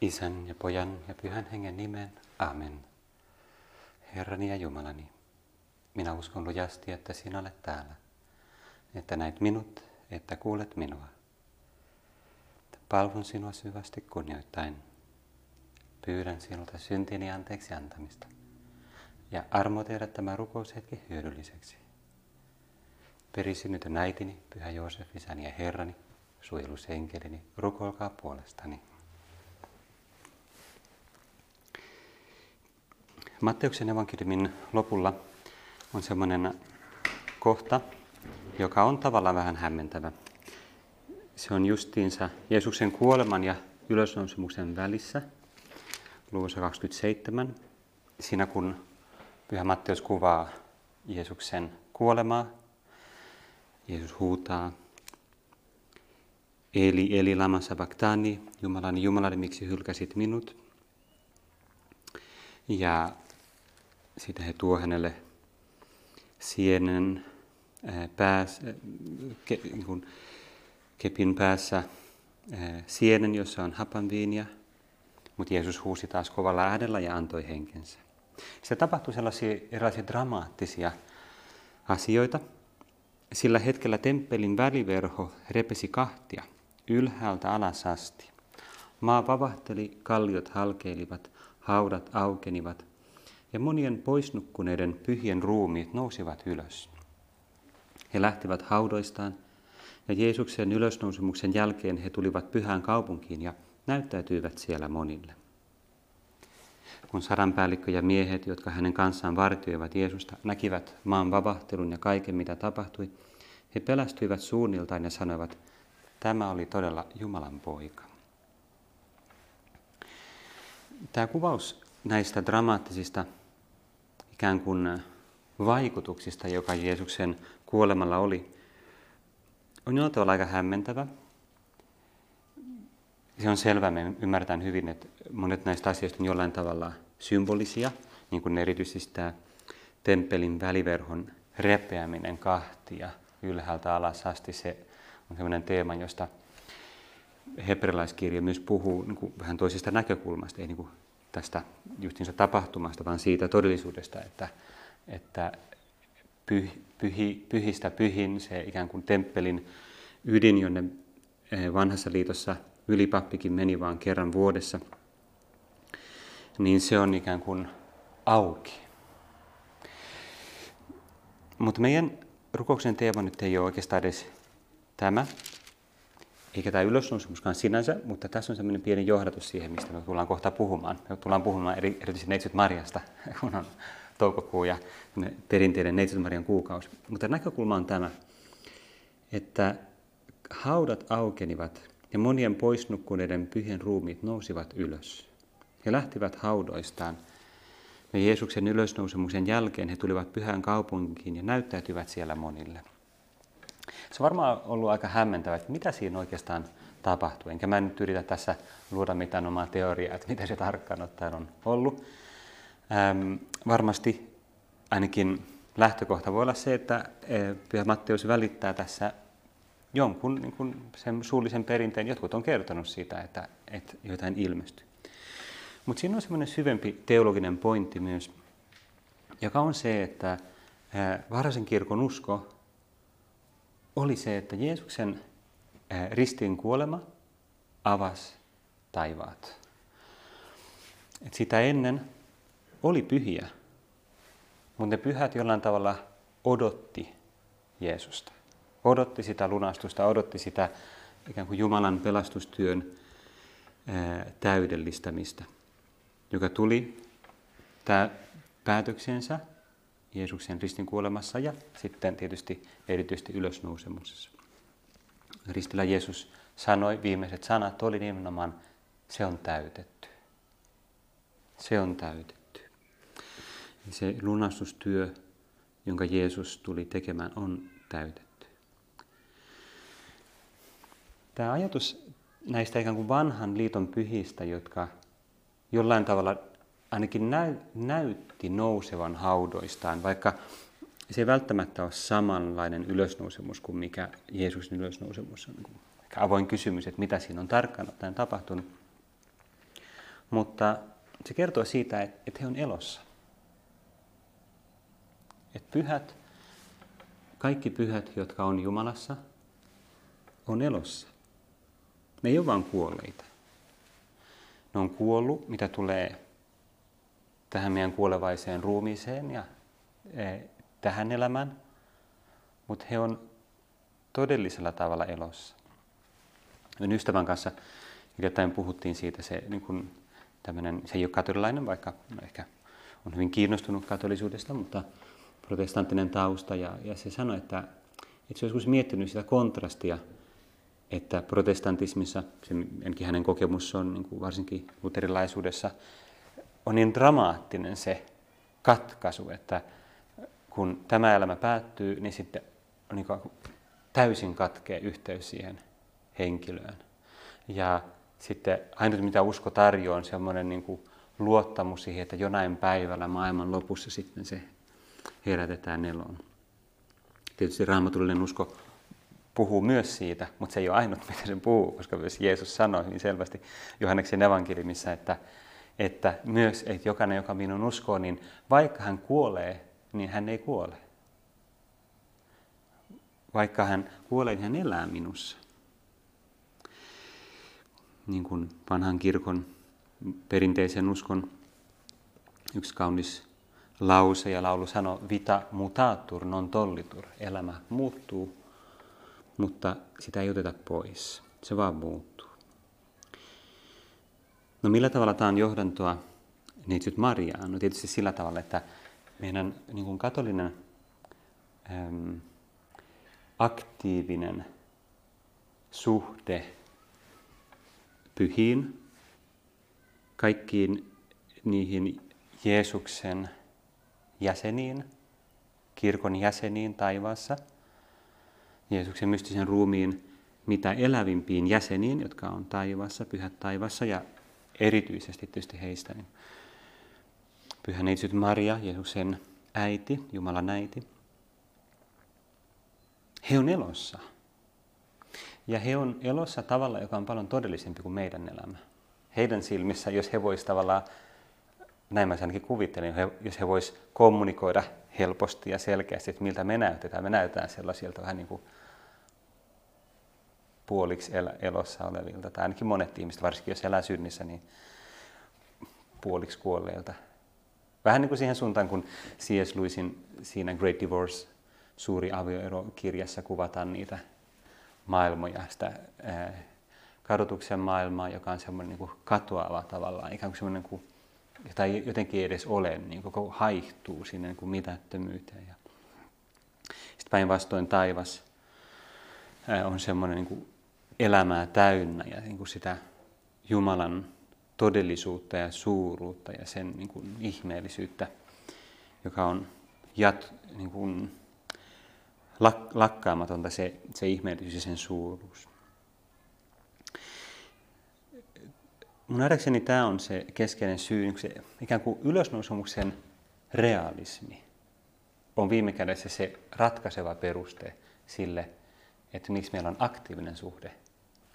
Isän ja pojan ja pyhän hengen nimeen. Amen. Herrani ja Jumalani, minä uskon lujasti, että sinä olet täällä, että näit minut, että kuulet minua. Palvon sinua syvästi kunnioittain. Pyydän sinulta syntini anteeksi antamista ja armo tehdä tämä rukoushetki hyödylliseksi. Perisynytön äitini, Pyhä Joosef, isäni ja Herrani, suojelusenkelini, rukoilkaa puolestani. Matteuksen evankeliumin lopulla on semmoinen kohta, joka on tavallaan vähän hämmentävä. Se on justiinsa Jeesuksen kuoleman ja ylösnousemuksen välissä, luvussa 27. Siinä kun Pyhä Matteus kuvaa Jeesuksen kuolemaa, Jeesus huutaa, Eli, eli lama sabachthani, Jumalani, Jumalani, miksi hylkäsit minut? Ja sitten he tuo hänelle sienen pääs, ke, niin kuin kepin päässä sienen, jossa on hapanviinia, mutta Jeesus huusi taas kovalla äänellä ja antoi henkensä. Sitten tapahtui sellaisia erilaisia dramaattisia asioita. Sillä hetkellä temppelin väliverho repesi kahtia, ylhäältä alas asti. Maa vavahteli, kalliot halkeilivat, haudat aukenivat, ja monien poisnukkuneiden pyhien ruumiit nousivat ylös. He lähtivät haudoistaan, ja Jeesuksen ylösnousemuksen jälkeen he tulivat pyhään kaupunkiin ja näyttäytyivät siellä monille. Kun saranpäällikkö ja miehet, jotka hänen kanssaan vartioivat Jeesusta, näkivät maan vavahtelun ja kaiken, mitä tapahtui, he pelästyivät suunniltaan ja sanoivat, tämä oli todella Jumalan poika. Tämä kuvaus näistä dramaattisista ikään kuin vaikutuksista, joka Jeesuksen kuolemalla oli, on jollain tavalla aika hämmentävä. Se on selvää, me ymmärretään hyvin, että monet näistä asioista on jollain tavalla symbolisia, niin kuin erityisesti tämä temppelin väliverhon repeäminen kahtia ylhäältä alas asti. Se on sellainen teema, josta hebrealaiskirja myös puhuu niin kuin vähän toisesta näkökulmasta, ei niin kuin tästä justiinsa tapahtumasta, vaan siitä todellisuudesta, että, että pyh, pyhi, pyhistä pyhin, se ikään kuin temppelin ydin, jonne eh, vanhassa liitossa ylipappikin meni vain kerran vuodessa, niin se on ikään kuin auki. Mutta meidän rukouksen teema nyt ei ole oikeastaan edes tämä, eikä tämä ylösnousemuskaan sinänsä, mutta tässä on semmoinen pieni johdatus siihen, mistä me tullaan kohta puhumaan. Me tullaan puhumaan eri, erityisesti Neitsyt Marjasta, kun on toukokuu ja perinteinen Neitsyt Marjan kuukausi. Mutta näkökulma on tämä, että haudat aukenivat ja monien poisnukkuneiden pyhien ruumiit nousivat ylös. He lähtivät haudoistaan. Ja Jeesuksen ylösnousemuksen jälkeen he tulivat pyhään kaupunkiin ja näyttäytyvät siellä monille. Se on varmaan ollut aika hämmentävä, että mitä siinä oikeastaan tapahtui. Enkä mä nyt yritä tässä luoda mitään omaa teoriaa, että mitä se tarkkaan ottaen on ollut. Ähm, varmasti ainakin lähtökohta voi olla se, että Pyhä Matteus välittää tässä jonkun niin kuin sen suullisen perinteen. Jotkut on kertonut siitä, että, että jotain ilmestyy. Mutta siinä on semmoinen syvempi teologinen pointti myös, joka on se, että varhaisen kirkon usko oli se, että Jeesuksen ristiin kuolema avasi taivaat. Et sitä ennen oli pyhiä, mutta ne pyhät jollain tavalla odotti Jeesusta. Odotti sitä lunastusta, odotti sitä ikään kuin Jumalan pelastustyön täydellistämistä, joka tuli tämä päätöksensä Jeesuksen ristin kuolemassa ja sitten tietysti erityisesti ylösnousemuksessa. Ristillä Jeesus sanoi viimeiset sanat, oli nimenomaan, se on täytetty. Se on täytetty. Se lunastustyö, jonka Jeesus tuli tekemään, on täytetty. Tämä ajatus näistä ikään kuin vanhan liiton pyhistä, jotka jollain tavalla ainakin näy, näytti nousevan haudoistaan, vaikka se ei välttämättä ole samanlainen ylösnousemus kuin mikä Jeesuksen ylösnousemus on. Niin avoin kysymys, että mitä siinä on tarkkaan ottaen tapahtunut. Mutta se kertoo siitä, että he on elossa. Että pyhät, kaikki pyhät, jotka on Jumalassa, on elossa. Ne ei ole vain kuolleita. Ne on kuollut, mitä tulee tähän meidän kuolevaiseen ruumiiseen ja e, tähän elämään, mutta he on todellisella tavalla elossa. Minun ystävän kanssa hiljattain puhuttiin siitä, se, niin kun, tämmönen, se ei ole katolilainen, vaikka ehkä on hyvin kiinnostunut katolisuudesta, mutta protestanttinen tausta, ja, ja se sanoi, että, että se olisi miettinyt sitä kontrastia, että protestantismissa, se enkin hänen kokemus on niin kuin varsinkin luterilaisuudessa, on niin dramaattinen se katkaisu, että kun tämä elämä päättyy, niin sitten on niin täysin katkee yhteys siihen henkilöön. Ja sitten ainut mitä usko tarjoaa on semmoinen niin luottamus siihen, että jonain päivällä maailman lopussa sitten se herätetään eloon. Tietysti raamatullinen usko puhuu myös siitä, mutta se ei ole ainut, mitä se puhuu, koska myös Jeesus sanoi niin selvästi Johanneksen evankeliumissa, että, että myös, että jokainen, joka minun uskoo, niin vaikka hän kuolee, niin hän ei kuole. Vaikka hän kuolee, niin hän elää minussa. Niin kuin vanhan kirkon perinteisen uskon yksi kaunis lause ja laulu sanoo, vita mutatur non tollitur, elämä muuttuu, mutta sitä ei oteta pois, se vaan muuttuu. No millä tavalla tämä on johdantoa neitsyt Mariaan? No tietysti sillä tavalla, että meidän niin kuin katolinen äm, aktiivinen suhde pyhiin, kaikkiin niihin Jeesuksen jäseniin, kirkon jäseniin taivaassa, Jeesuksen mystisen ruumiin mitä elävimpiin jäseniin, jotka on taivaassa, pyhät taivaassa ja erityisesti tietysti heistä. Niin Pyhä neitsyt Maria, Jeesuksen äiti, Jumalan äiti. He on elossa. Ja he on elossa tavalla, joka on paljon todellisempi kuin meidän elämä. Heidän silmissä, jos he voisivat tavallaan näin mä ainakin kuvittelin, jos he vois kommunikoida helposti ja selkeästi, että miltä me näytetään. Me näytetään sellaisilta vähän niin kuin puoliksi el- elossa olevilta, tai ainakin monet ihmiset, varsinkin jos elää synnissä, niin puoliksi kuolleilta. Vähän niin kuin siihen suuntaan, kun C.S. Lewisin siinä Great Divorce, suuri avioero-kirjassa kuvataan niitä maailmoja, sitä ää, kadotuksen maailmaa, joka on semmoinen niin katoava tavallaan, ikään kuin semmoinen kuin jota ei jotenkin edes ole, niin koko haihtuu sinne niin kuin mitättömyyteen. Ja sitten päinvastoin taivas on semmoinen niin kuin elämää täynnä ja niin kuin sitä Jumalan todellisuutta ja suuruutta ja sen niin kuin ihmeellisyyttä, joka on jat, niin kuin lak, lakkaamatonta se, se ihmeellisyys ja sen suuruus. mun nähdäkseni tämä on se keskeinen syy, niin se ikään kuin ylösnousumuksen realismi on viime kädessä se ratkaiseva peruste sille, että miksi meillä on aktiivinen suhde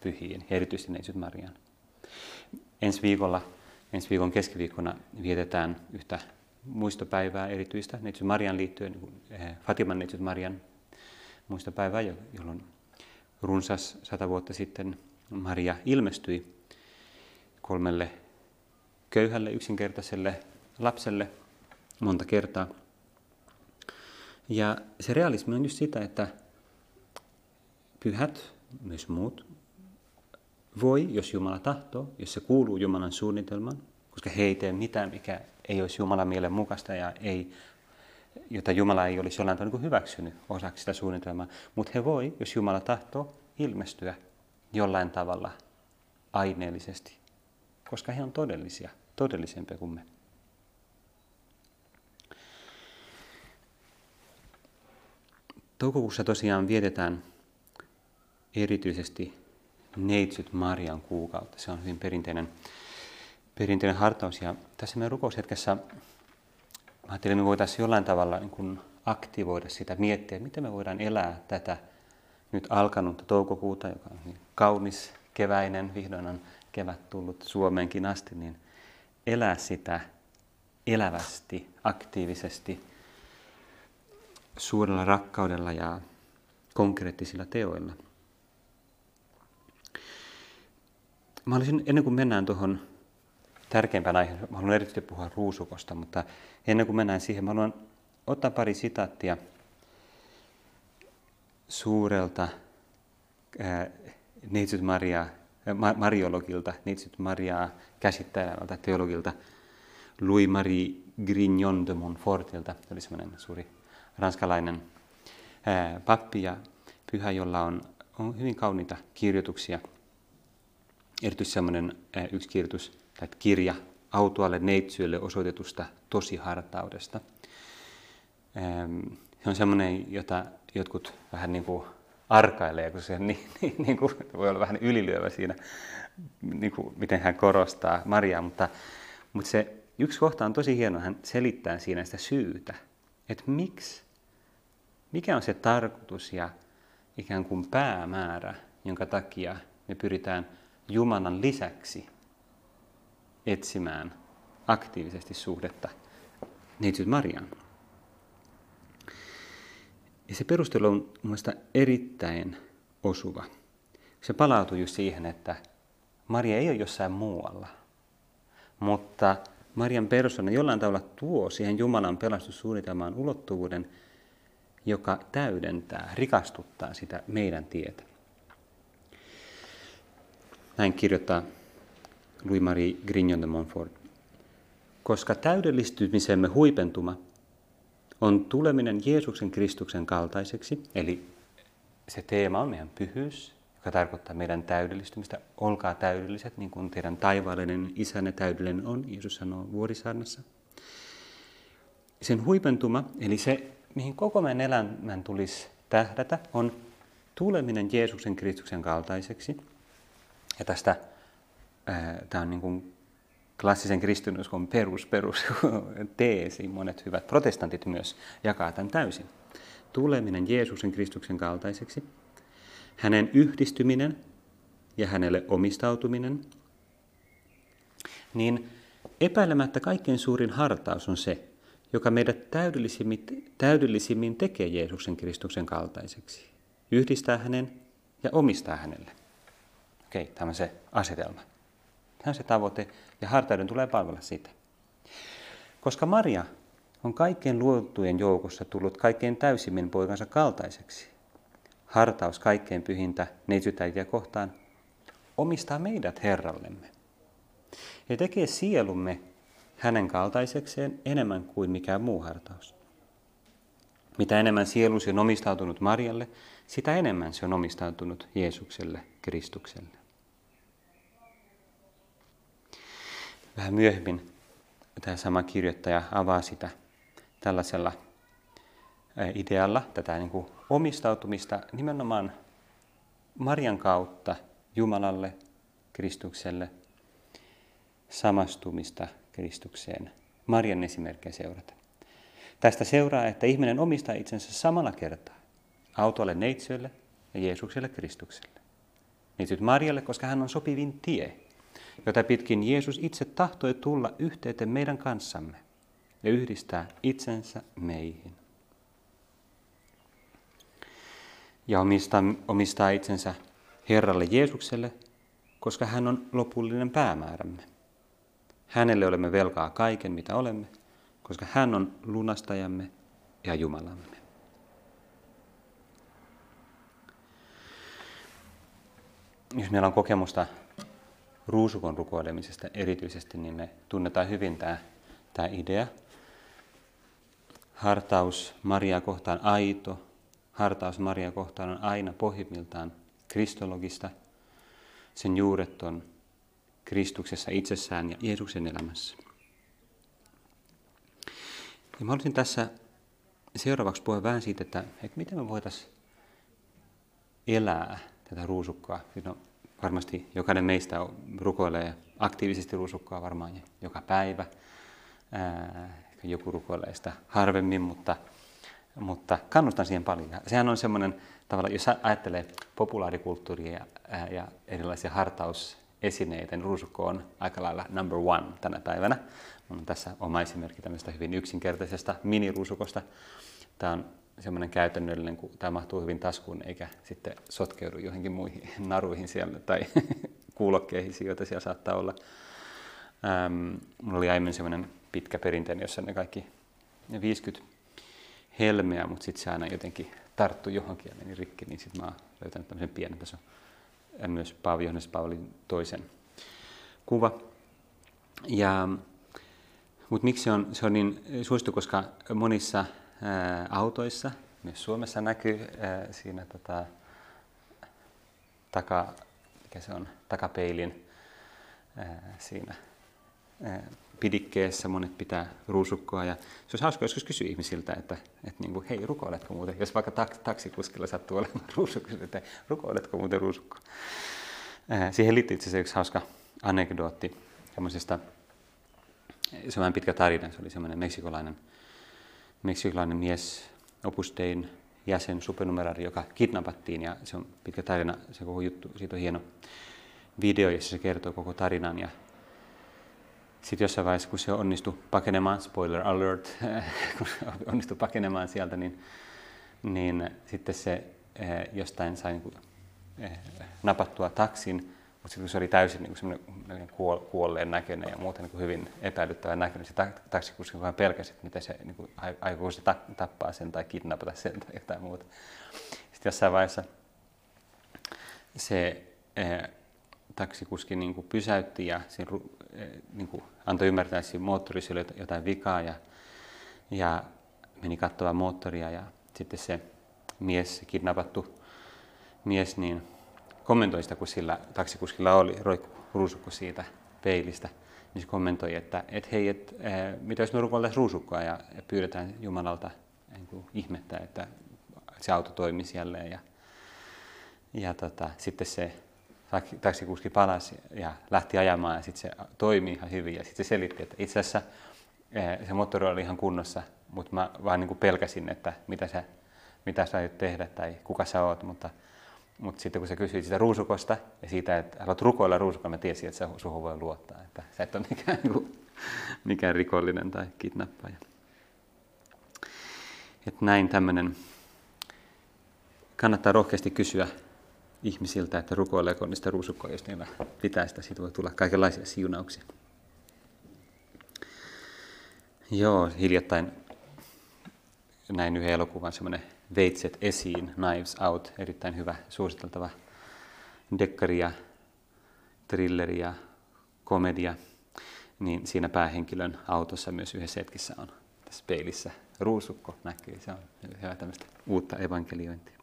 pyhiin ja erityisesti Neitsyt Marian. Ensi viikolla, ensi viikon keskiviikkona vietetään yhtä muistopäivää erityistä Neitsyt Marian liittyen, niin eh, Fatiman Neitsyt Marian muistopäivää, jolloin runsas sata vuotta sitten Maria ilmestyi kolmelle köyhälle yksinkertaiselle lapselle monta kertaa. Ja se realismi on just sitä, että pyhät, myös muut, voi, jos Jumala tahtoo, jos se kuuluu Jumalan suunnitelmaan, koska he ei tee mitään, mikä ei olisi Jumalan mielen mukaista ja ei, jota Jumala ei olisi jollain tavalla niin hyväksynyt osaksi sitä suunnitelmaa. Mutta he voi, jos Jumala tahtoo, ilmestyä jollain tavalla aineellisesti koska he on todellisia, todellisempia kuin me. Toukokuussa tosiaan vietetään erityisesti Neitsyt Marian kuukautta. Se on hyvin perinteinen, perinteinen hartaus. Ja tässä meidän rukoushetkessä ajattelin, että me voitaisiin jollain tavalla niin kuin aktivoida sitä, miettiä, miten me voidaan elää tätä nyt alkanutta toukokuuta, joka on niin kaunis, keväinen, vihdoin on kevät tullut Suomeenkin asti, niin elää sitä elävästi, aktiivisesti, suurella rakkaudella ja konkreettisilla teoilla. Mä olisin, ennen kuin mennään tuohon tärkeimpään aiheeseen, mä haluan erityisesti puhua ruusukosta, mutta ennen kuin mennään siihen, mä haluan ottaa pari sitaattia suurelta Neitsyt Maria, Mariologilta, Neitsyt Mariaa käsittelevältä teologilta Louis-Marie Grignon de Montfortilta. Se oli semmoinen suuri ranskalainen ää, pappi ja pyhä, jolla on, on hyvin kauniita kirjoituksia. Erityisesti semmoinen ää, yksi kirjoitus, tai kirja autoalle neitsyölle osoitetusta tosihartaudesta. Se on semmoinen, jota jotkut vähän niin kuin arkailee, kun se niin, niin, niin kuin, voi olla vähän ylilyövä siinä, niin kuin, miten hän korostaa Mariaa, mutta, mutta se yksi kohta on tosi hieno, hän selittää siinä sitä syytä, että miksi, mikä on se tarkoitus ja ikään kuin päämäärä, jonka takia me pyritään Jumalan lisäksi etsimään aktiivisesti suhdetta neitsyt Mariaan. Ja se perustelu on mielestäni erittäin osuva. Se palautuu just siihen, että Maria ei ole jossain muualla, mutta Marian persona jollain tavalla tuo siihen Jumalan pelastussuunnitelmaan ulottuvuuden, joka täydentää, rikastuttaa sitä meidän tietä. Näin kirjoittaa Louis-Marie Grignon de Montfort. Koska täydellistymisemme huipentuma on tuleminen Jeesuksen Kristuksen kaltaiseksi, eli se teema on meidän pyhyys, joka tarkoittaa meidän täydellistymistä. Olkaa täydelliset, niin kuin teidän taivaallinen isänne täydellinen on, Jeesus sanoo vuorisaarnassa. Sen huipentuma, eli se, mihin koko meidän elämän tulisi tähdätä, on tuleminen Jeesuksen Kristuksen kaltaiseksi. Ja tästä, tämä on niin kuin klassisen kristinuskon perus, perus teesi, monet hyvät protestantit myös jakaa tämän täysin. Tuleminen Jeesuksen Kristuksen kaltaiseksi, hänen yhdistyminen ja hänelle omistautuminen, niin epäilemättä kaikkein suurin hartaus on se, joka meidät täydellisimmin, täydellisimmin tekee Jeesuksen Kristuksen kaltaiseksi. Yhdistää hänen ja omistaa hänelle. Okei, tämä on se asetelma. Tämä on se tavoite, ja hartauden tulee palvella sitä. Koska Maria on kaikkien luotujen joukossa tullut kaikkein täysimmin poikansa kaltaiseksi. Hartaus kaikkein pyhintä neitsytäitiä kohtaan omistaa meidät Herrallemme ja tekee sielumme hänen kaltaisekseen enemmän kuin mikään muu hartaus. Mitä enemmän sielusi on omistautunut Marjalle, sitä enemmän se on omistautunut Jeesukselle, Kristukselle. Vähän myöhemmin tämä sama kirjoittaja avaa sitä tällaisella idealla, tätä niin kuin omistautumista nimenomaan Marian kautta Jumalalle, Kristukselle, samastumista Kristukseen, Marian esimerkkejä seurata. Tästä seuraa, että ihminen omistaa itsensä samalla kertaa autolle neitsölle ja Jeesukselle Kristukselle. Neitsyt Marjalle, koska hän on sopivin tie jota pitkin Jeesus itse tahtoi tulla yhteyteen meidän kanssamme ja yhdistää itsensä meihin. Ja omistaa, omistaa itsensä Herralle Jeesukselle, koska hän on lopullinen päämäärämme. Hänelle olemme velkaa kaiken, mitä olemme, koska hän on lunastajamme ja Jumalamme. Jos meillä on kokemusta ruusukon rukoilemisesta erityisesti, niin me tunnetaan hyvin tämä, tämä idea. Hartaus Maria kohtaan aito, hartaus Maria kohtaan on aina pohjimmiltaan kristologista. Sen juuret on Kristuksessa itsessään ja Jeesuksen elämässä. Ja mä haluaisin tässä seuraavaksi puhua vähän siitä, että, että miten me voitaisiin elää tätä ruusukkaa. No, varmasti jokainen meistä rukoilee aktiivisesti ruusukkaa varmaan joka päivä. Ää, joku rukoilee sitä harvemmin, mutta, mutta kannustan siihen paljon. Sehän on semmoinen, tavalla, jos ajattelee populaarikulttuuria ja, ja erilaisia hartaus esineitä, niin ruusukko on aika lailla number one tänä päivänä. Mun on tässä oma esimerkki tämmöistä hyvin yksinkertaisesta miniruusukosta. Tämä on semmoinen käytännöllinen, kun tämä mahtuu hyvin taskuun eikä sitten sotkeudu johonkin muihin naruihin siellä tai kuulokkeihin, joita siellä saattaa olla. Ähm, mulla oli aiemmin semmoinen pitkä perinteinen, jossa ne kaikki ne 50 helmeä, mutta sitten se aina jotenkin tarttui johonkin ja meni rikki, niin sitten mä oon löytänyt tämmöisen pienen, tässä on myös Paavi Johannes Paavalin toisen kuva. Ja, mutta miksi se on, se on niin suosittu, koska monissa autoissa, myös Suomessa näkyy ää, siinä tota, taka, mikä se on, takapeilin ää, siinä ää, pidikkeessä, monet pitää ruusukkoa. Ja se olisi hauska joskus kysyä ihmisiltä, että, että niin kuin, hei, rukoiletko muuten? Jos vaikka taks, taksikuskilla sattuu olemaan ruusukko, että rukoiletko muuten ruusukkoa? Siihen liittyy itse asiassa yksi hauska anekdootti semmoisesta, se on pitkä tarina, se oli semmoinen meksikolainen, meksikolainen mies, Opus Dein jäsen, supernumerari, joka kidnappattiin. Ja se on pitkä tarina, se koko juttu, siitä on hieno video, jossa se kertoo koko tarinan. Ja sitten jossain vaiheessa, kun se onnistui pakenemaan, spoiler alert, kun onnistui pakenemaan sieltä, niin, niin sitten se eh, jostain sai niin kuin, eh, napattua taksin, mutta sitten kun se oli täysin niin kuin kuolleen näköinen ja muuten niin hyvin epäilyttävä näköinen, se taksikuski vaan pelkäsi, että miten se niin kuin, aikooko se tappaa sen tai kidnapata sen tai jotain muuta. Sitten jossain vaiheessa se eh, taksikuski niin kuin pysäytti ja siinä, eh, niin kuin antoi ymmärtää, että siinä moottorissa oli jotain vikaa ja, ja meni katsomaan moottoria ja sitten se mies, se kidnappattu mies, niin kommentoi sitä, kun sillä taksikuskilla oli ruusukko siitä peilistä, niin se kommentoi, että et hei, et, äh, mitä jos me rukoiltaisiin ruusukkoa ja, pyydetään Jumalalta niin kuin ihmettä, että se auto toimisi jälleen. Ja, ja tota, sitten se taksikuski palasi ja lähti ajamaan ja sitten se toimi ihan hyvin. Ja sitten se selitti, että itse asiassa eh, se moottori oli ihan kunnossa, mutta mä vaan niin kuin pelkäsin, että mitä sä, mitä sä aiot tehdä tai kuka sä oot. Mutta, mutta sitten kun sä kysyit sitä ruusukosta ja siitä, että haluat rukoilla ruusukolla, mä tiesin, että sä suhun voi luottaa. Että sä et ole mikään, niin mikään rikollinen tai kidnappaja. Että näin tämmöinen kannattaa rohkeasti kysyä ihmisiltä, että rukoileeko niistä ruusukkoja, jos niillä pitää sitä, siitä voi tulla kaikenlaisia siunauksia. Joo, hiljattain näin yhden elokuvan semmoinen Veitset esiin, Knives Out, erittäin hyvä, suositeltava dekkaria, trilleri ja komedia, niin siinä päähenkilön autossa myös yhdessä hetkissä on tässä peilissä ruusukko näkyy. Se on hyvä tämmöistä uutta evankeliointia.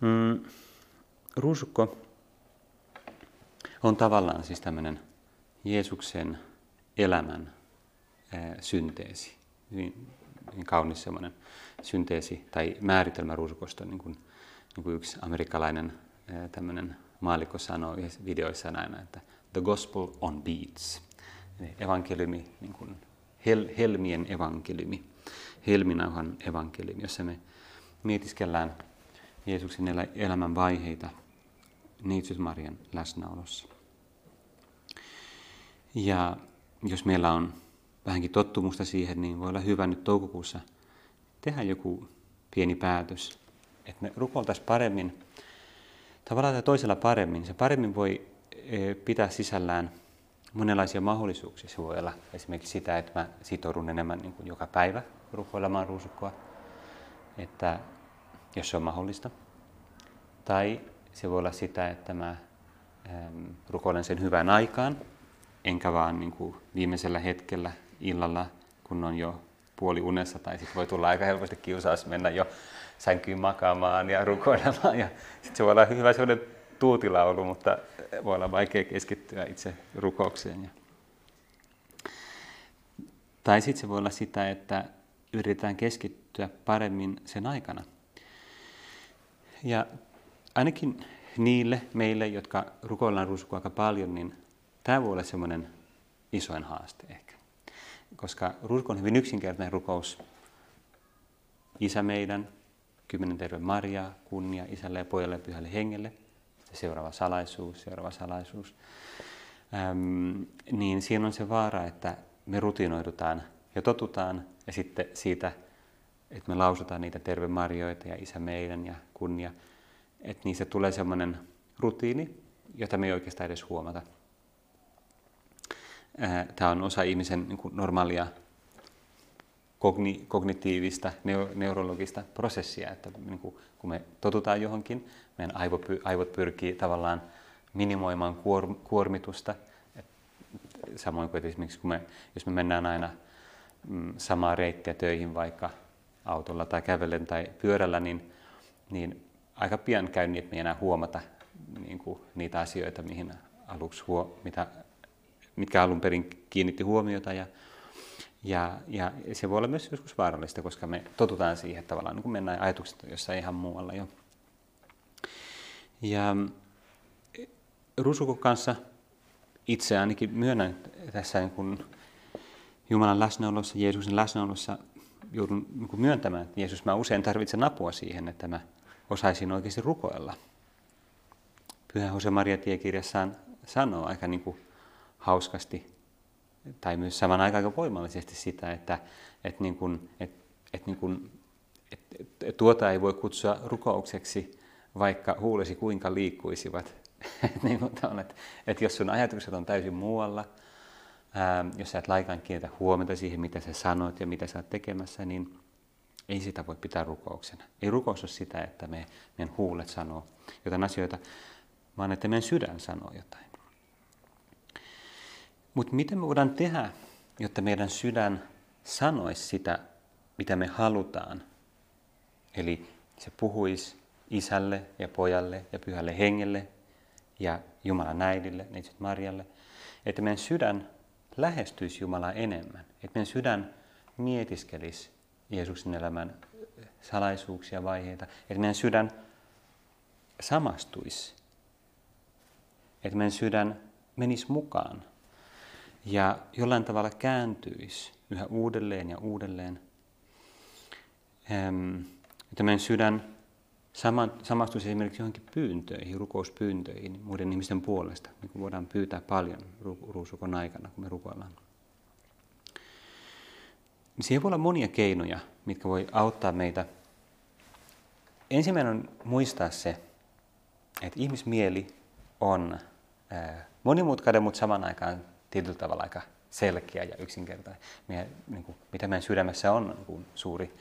Mm, ruusukko on tavallaan siis tämmöinen Jeesuksen elämän ää, synteesi. Hyvin, hyvin kaunis semmoinen synteesi tai määritelmä ruusukosta, niin kuin, niin kuin yksi amerikkalainen tämmöinen maalikko sanoo yhdessä videoissa näin, että the gospel on beats. Eli evankeliumi, niin kuin hel, helmien evankeliumi, helminauhan evankeliumi, jossa me mietiskellään Jeesuksen elämän vaiheita Neitsyt Marian läsnäolossa. Ja jos meillä on vähänkin tottumusta siihen, niin voi olla hyvä nyt toukokuussa tehdä joku pieni päätös, että me rukoiltaisiin paremmin, tavallaan tai toisella paremmin. Se paremmin voi e, pitää sisällään monenlaisia mahdollisuuksia. Se voi olla esimerkiksi sitä, että mä sitoudun enemmän niin kuin joka päivä rukoilemaan ruusukkoa, että jos se on mahdollista. Tai se voi olla sitä, että mä rukoilen sen hyvän aikaan, enkä vaan niin kuin viimeisellä hetkellä illalla, kun on jo puoli unessa, tai sitten voi tulla aika helposti kiusaus mennä jo sänkyyn makaamaan ja rukoilemaan. Ja sitten se voi olla hyvä sellainen tuutilaulu, mutta voi olla vaikea keskittyä itse rukoukseen. Tai sitten se voi olla sitä, että yritetään keskittyä paremmin sen aikana. Ja ainakin niille meille, jotka rukoillaan ruusukkoa aika paljon, niin tämä voi olla semmoinen isoin haaste ehkä. Koska ruusukko on hyvin yksinkertainen rukous. Isä meidän, kymmenen terve Maria, kunnia isälle ja pojalle ja pyhälle hengelle. sitten seuraava salaisuus, seuraava salaisuus. Äm, niin siinä on se vaara, että me rutinoidutaan ja totutaan ja sitten siitä, että me lausutaan niitä terve marjoita ja isä meidän ja kunnia, että niistä tulee semmoinen rutiini, jota me ei oikeastaan edes huomata. Tämä on osa ihmisen niin kuin normaalia kogni, kognitiivista, neurologista prosessia, että niin kuin, kun me totutaan johonkin, meidän aivot, pyrkii tavallaan minimoimaan kuor, kuormitusta. Samoin kuin esimerkiksi kun me, jos me mennään aina mm, samaa reittiä töihin vaikka autolla tai kävellen tai pyörällä, niin, niin aika pian käy niin, että me ei enää huomata niin kuin, niitä asioita, mihin aluksi huo, mitä, mitkä alun perin kiinnitti huomiota. Ja, ja, ja se voi olla myös joskus vaarallista, koska me totutaan siihen tavallaan, niin kun mennään ajatukset jossain ihan muualla jo. Ja Rusukon kanssa itse ainakin myönnän tässä niin kun Jumalan läsnäolossa, Jeesuksen läsnäolossa joudun niin myöntämään, että Jeesus, mä usein tarvitsen apua siihen, että mä osaisin oikeasti rukoilla. Pyhä Jose Maria tiekirjassaan sanoo aika niin kuin hauskasti tai myös saman aikaan aika voimallisesti sitä, että, että, niin kuin, että, että, niin kuin, että tuota ei voi kutsua rukoukseksi, vaikka huulesi kuinka liikkuisivat. niin kuin on, että, että jos sun ajatukset on täysin muualla, ää, jos sä et laikaan kiinnitä huomiota siihen, mitä sä sanot ja mitä sä oot tekemässä, niin ei sitä voi pitää rukouksena. Ei rukous ole sitä, että me, meidän huulet sanoo jotain asioita, vaan että meidän sydän sanoo jotain. Mutta miten me voidaan tehdä, jotta meidän sydän sanoisi sitä, mitä me halutaan? Eli se puhuisi isälle ja pojalle ja pyhälle hengelle ja Jumalan äidille, neitsyt Marjalle, että meidän sydän lähestyisi Jumalaa enemmän, että meidän sydän mietiskelisi Jeesuksen elämän salaisuuksia, vaiheita, että meidän sydän samastuisi, että meidän sydän menisi mukaan ja jollain tavalla kääntyisi yhä uudelleen ja uudelleen. Että meidän sydän samastuisi esimerkiksi johonkin pyyntöihin, rukouspyyntöihin muiden ihmisten puolesta, niin kuin voidaan pyytää paljon ruusukon aikana, kun me rukoillaan. Siihen voi olla monia keinoja, mitkä voi auttaa meitä. Ensimmäinen on muistaa se, että ihmismieli on monimutkainen, mutta saman aikaan tietyllä tavalla aika selkeä ja yksinkertainen. Meidän, niin kuin, mitä meidän sydämessä on, niin kuin suuri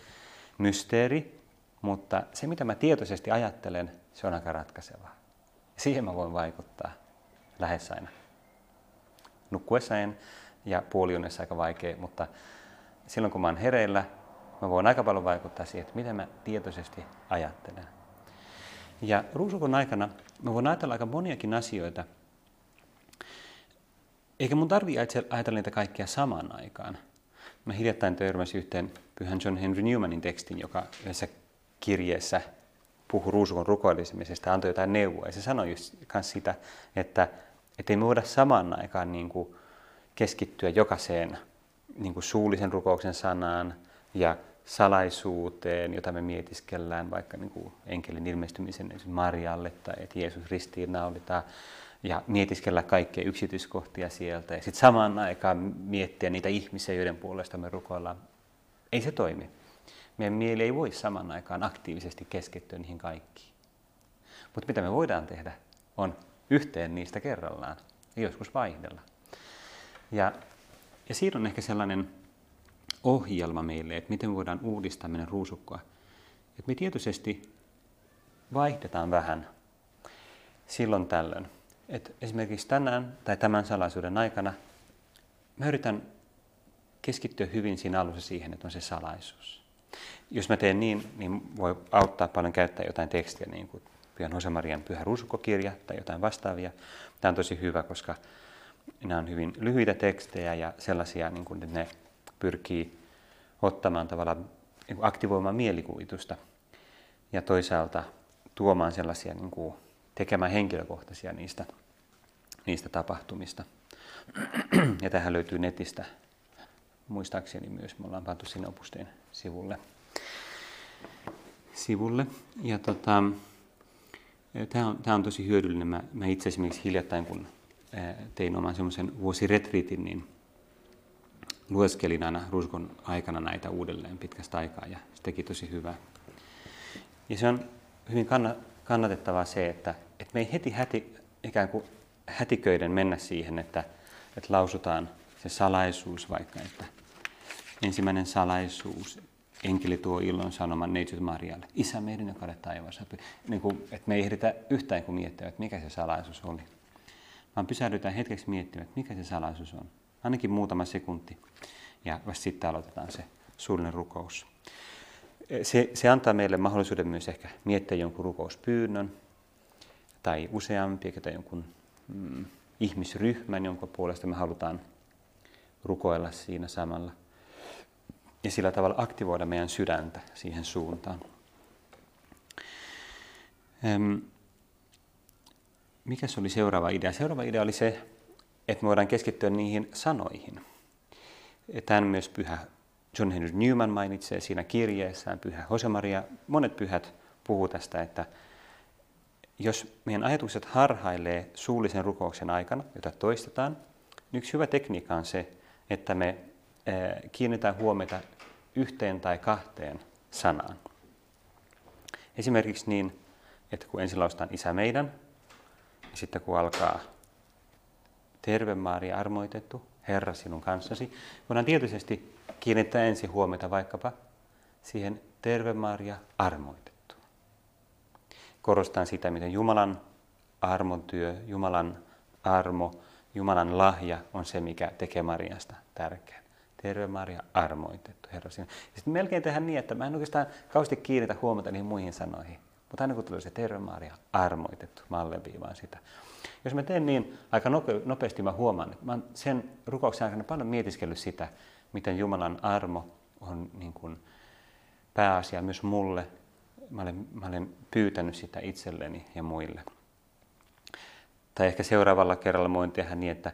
mysteeri, mutta se mitä mä tietoisesti ajattelen, se on aika ratkaisevaa. Siihen mä voin vaikuttaa lähes aina. Nukkuessa en ja puoliunessa aika vaikea, mutta silloin kun mä oon hereillä, mä voin aika paljon vaikuttaa siihen, että miten mä tietoisesti ajattelen. Ja ruusukon aikana mä voin ajatella aika moniakin asioita, eikä mun tarvi ajatella niitä kaikkia samaan aikaan. Mä hiljattain törmäsin yhteen pyhän John Henry Newmanin tekstin, joka yhdessä kirjeessä puhui ruusukon rukoilemisesta antoi jotain neuvoa. Ja se sanoi just sitä, että ei me voida samaan aikaan niin kuin keskittyä jokaiseen niin kuin suullisen rukouksen sanaan ja salaisuuteen, jota me mietiskellään, vaikka niin kuin enkelin ilmestymisen Marialle tai että Jeesus ristiin naulitaan ja mietiskellä kaikkia yksityiskohtia sieltä ja sitten samaan aikaan miettiä niitä ihmisiä, joiden puolesta me rukoillaan. Ei se toimi. Meidän mieli ei voi samaan aikaan aktiivisesti keskittyä niihin kaikkiin. Mutta mitä me voidaan tehdä, on yhteen niistä kerrallaan ja joskus vaihdella. Ja, ja siinä on ehkä sellainen ohjelma meille, että miten voidaan uudistaa meidän ruusukkoa. Että me tietoisesti vaihdetaan vähän silloin tällöin että esimerkiksi tänään tai tämän salaisuuden aikana mä yritän keskittyä hyvin siinä alussa siihen, että on se salaisuus. Jos mä teen niin, niin voi auttaa paljon käyttää jotain tekstiä, niin kuin Pian Josemarian Pyhä ruusukokirja tai jotain vastaavia. Tämä on tosi hyvä, koska nämä on hyvin lyhyitä tekstejä ja sellaisia, niin kuin, ne pyrkii ottamaan tavallaan niin aktivoimaan mielikuvitusta ja toisaalta tuomaan sellaisia, niin kuin, tekemään henkilökohtaisia niistä niistä tapahtumista. Ja tähän löytyy netistä, muistaakseni myös, me ollaan pantu sinne opusteen sivulle. sivulle. Ja tota, Tämä on, tämä on tosi hyödyllinen. Mä, mä itse esimerkiksi hiljattain, kun tein oman semmoisen vuosiretriitin, niin lueskelin aina ruskon aikana näitä uudelleen pitkästä aikaa ja se teki tosi hyvää. Ja se on hyvin kannatettavaa se, että, että me ei heti häti, ikään kuin hätiköiden mennä siihen, että, että lausutaan se salaisuus vaikka, että ensimmäinen salaisuus, enkeli tuo ilon sanoman neitsyt Marialle, Isä meidän, joka olet taivaassa. Niin kuin, että me ei ehditä yhtään kuin miettiä, että mikä se salaisuus oli. Vaan pysähdytään hetkeksi miettimään, että mikä se salaisuus on. Ainakin muutama sekunti. Ja vasta sitten aloitetaan se suullinen rukous. Se, se antaa meille mahdollisuuden myös ehkä miettiä jonkun rukouspyynnön tai useampi, tai jonkun mm, ihmisryhmän, jonka puolesta me halutaan rukoilla siinä samalla. Ja sillä tavalla aktivoida meidän sydäntä siihen suuntaan. Öm, mikä se oli seuraava idea? Seuraava idea oli se, että me voidaan keskittyä niihin sanoihin. Tämän myös pyhä John Henry Newman mainitsee siinä kirjeessään, pyhä Josemaria. Monet pyhät puhuu tästä, että jos meidän ajatukset harhailee suullisen rukouksen aikana, jota toistetaan, niin yksi hyvä tekniikka on se, että me kiinnitetään huomiota yhteen tai kahteen sanaan. Esimerkiksi niin, että kun ensin lausutaan Isä meidän, ja sitten kun alkaa Terve Maria armoitettu, Herra sinun kanssasi, voidaan tietysti kiinnittää ensin huomiota vaikkapa siihen Terve Maria armoitettu. Korostan sitä, miten Jumalan armon työ, Jumalan armo, Jumalan lahja on se, mikä tekee Mariasta tärkeän. Terve Maria, armoitettu Herra sinä. Sitten melkein tehdään niin, että mä en oikeastaan kauheasti kiinnitä huomata niihin muihin sanoihin. Mutta aina kun tulee se Terve Maria, armoitettu, mä alleviivaan sitä. Jos mä teen niin aika nopeasti, mä huomaan, että mä sen rukouksen aikana paljon mietiskellyt sitä, miten Jumalan armo on niin kuin pääasia myös mulle. Mä olen, mä olen pyytänyt sitä itselleni ja muille. Tai ehkä seuraavalla kerralla voin tehdä niin, että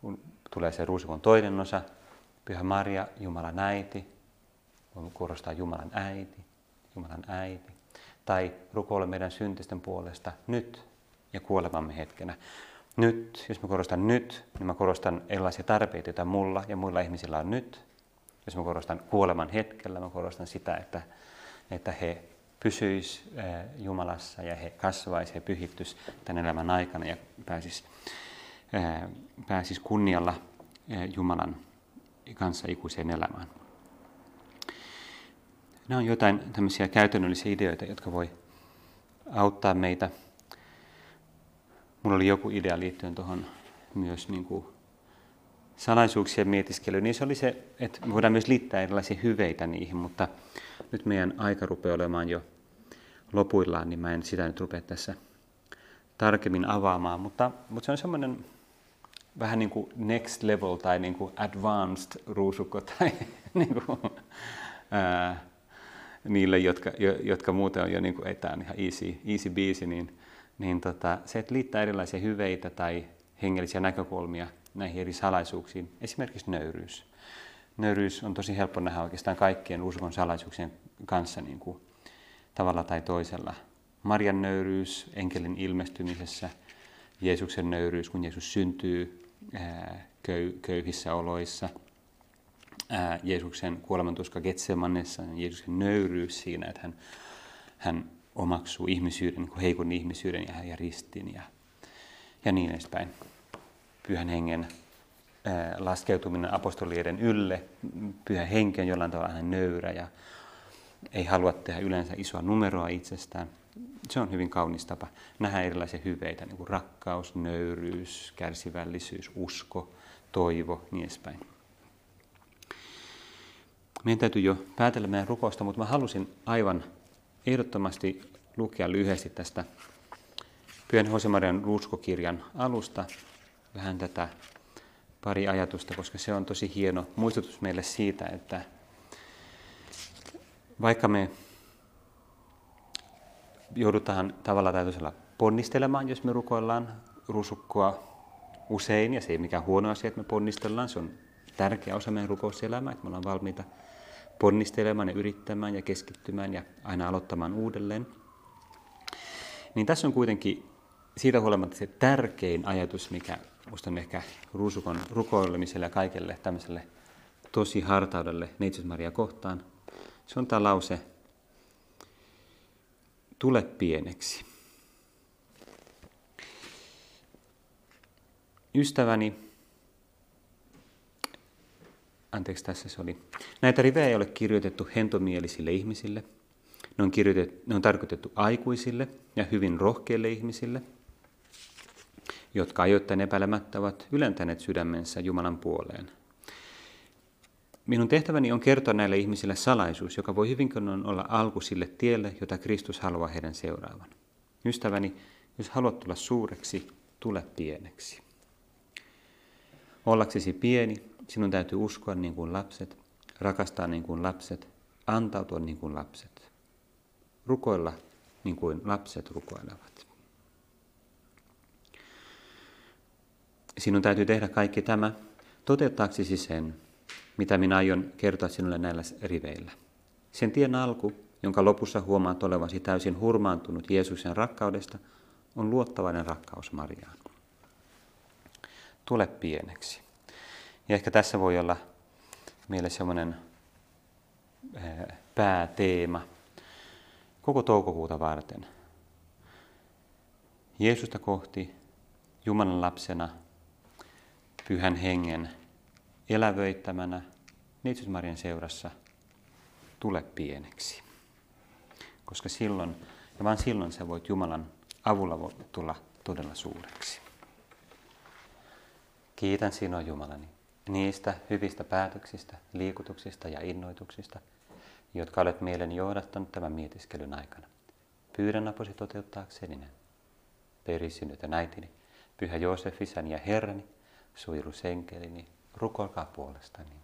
kun tulee se ruusikon toinen osa, Pyhä Maria, Jumalan äiti, voimme korostaa Jumalan äiti, Jumalan äiti. Tai rukoile meidän syntisten puolesta nyt ja kuolemamme hetkenä. Nyt, jos mä korostan nyt, niin mä korostan erilaisia tarpeita, joita mulla ja muilla ihmisillä on nyt. Jos mä korostan kuoleman hetkellä, mä korostan sitä, että, että he pysyis Jumalassa ja he kasvaisi ja pyhittyisi tämän elämän aikana ja pääsis, pääsis kunnialla Jumalan kanssa ikuiseen elämään. Nämä on jotain tämmöisiä käytännöllisiä ideoita, jotka voi auttaa meitä. Mulla oli joku idea liittyen tuohon myös niin kuin salaisuuksien mietiskelyyn, niin se oli se, että voidaan myös liittää erilaisia hyveitä niihin, mutta nyt meidän aika rupeaa olemaan jo lopuillaan, niin mä en sitä nyt rupea tässä tarkemmin avaamaan, mutta, mutta se on semmoinen vähän niin kuin next level tai niin kuin advanced ruusukko tai niin kuin, ää, niille, jotka, jo, jotka muuten on jo niin kuin, on ihan easy, easy biisi, niin, niin tota, se, että liittää erilaisia hyveitä tai hengellisiä näkökulmia näihin eri salaisuuksiin, esimerkiksi nöyryys. Nöyryys on tosi helppo nähdä oikeastaan kaikkien uskon salaisuuksien kanssa niin kuin, tavalla tai toisella. Marian nöyryys enkelin ilmestymisessä, Jeesuksen nöyryys, kun Jeesus syntyy köy, köyhissä oloissa, Jeesuksen kuolemantuska Getsemanessa, Jeesuksen nöyryys siinä, että hän, hän omaksuu ihmisyyden, niin heikon ihmisyyden ja, ja ristin ja, ja niin edespäin. Pyhän hengen laskeutuminen apostolien ylle, pyhä henki on jollain tavalla hän nöyrä ja ei halua tehdä yleensä isoa numeroa itsestään. Se on hyvin kaunis tapa nähdä erilaisia hyveitä, niin kuin rakkaus, nöyryys, kärsivällisyys, usko, toivo, niin edespäin. Meidän täytyy jo päätellä meidän rukousta, mutta mä halusin aivan ehdottomasti lukea lyhyesti tästä Pyhän Hosemarian ruuskokirjan alusta vähän tätä pari ajatusta, koska se on tosi hieno muistutus meille siitä, että vaikka me joudutaan tavalla tai toisella ponnistelemaan, jos me rukoillaan rusukkoa usein, ja se ei mikään huono asia, että me ponnistellaan, se on tärkeä osa meidän rukouselämää, että me ollaan valmiita ponnistelemaan ja yrittämään ja keskittymään ja aina aloittamaan uudelleen. Niin tässä on kuitenkin siitä huolimatta se tärkein ajatus, mikä musta on ehkä ruusukon rukoilemiselle ja kaikelle tämmöiselle tosi hartaudelle Neitsyt Maria kohtaan. Se on tämä lause, tule pieneksi. Ystäväni, anteeksi tässä se oli, näitä rivejä ei ole kirjoitettu hentomielisille ihmisille. Ne on, kirjoitettu, ne on tarkoitettu aikuisille ja hyvin rohkeille ihmisille, jotka ajoittain epäilemättä ovat ylentäneet sydämensä Jumalan puoleen. Minun tehtäväni on kertoa näille ihmisille salaisuus, joka voi hyvinkin olla alku sille tielle, jota Kristus haluaa heidän seuraavan. Ystäväni, jos haluat tulla suureksi, tule pieneksi. Ollaksesi pieni, sinun täytyy uskoa niin kuin lapset, rakastaa niin kuin lapset, antautua niin kuin lapset, rukoilla niin kuin lapset rukoilevat. Sinun täytyy tehdä kaikki tämä toteuttaaksesi sen, mitä minä aion kertoa sinulle näillä riveillä. Sen tien alku, jonka lopussa huomaat olevasi täysin hurmaantunut Jeesuksen rakkaudesta, on luottavainen rakkaus Mariaan. Tule pieneksi. Ja ehkä tässä voi olla meille semmoinen eh, pääteema koko toukokuuta varten. Jeesusta kohti Jumalan lapsena, pyhän hengen elävöittämänä Neitsyt Marian seurassa tule pieneksi. Koska silloin, ja vain silloin sä voit Jumalan avulla tulla todella suureksi. Kiitän sinua Jumalani niistä hyvistä päätöksistä, liikutuksista ja innoituksista, jotka olet mielen johdattanut tämän mietiskelyn aikana. Pyydän apusi toteuttaakseni ne. Perisynnytön äitini, pyhä Joosef isäni ja Herrani, suojelusenkelini, rukoilkaa puolestani.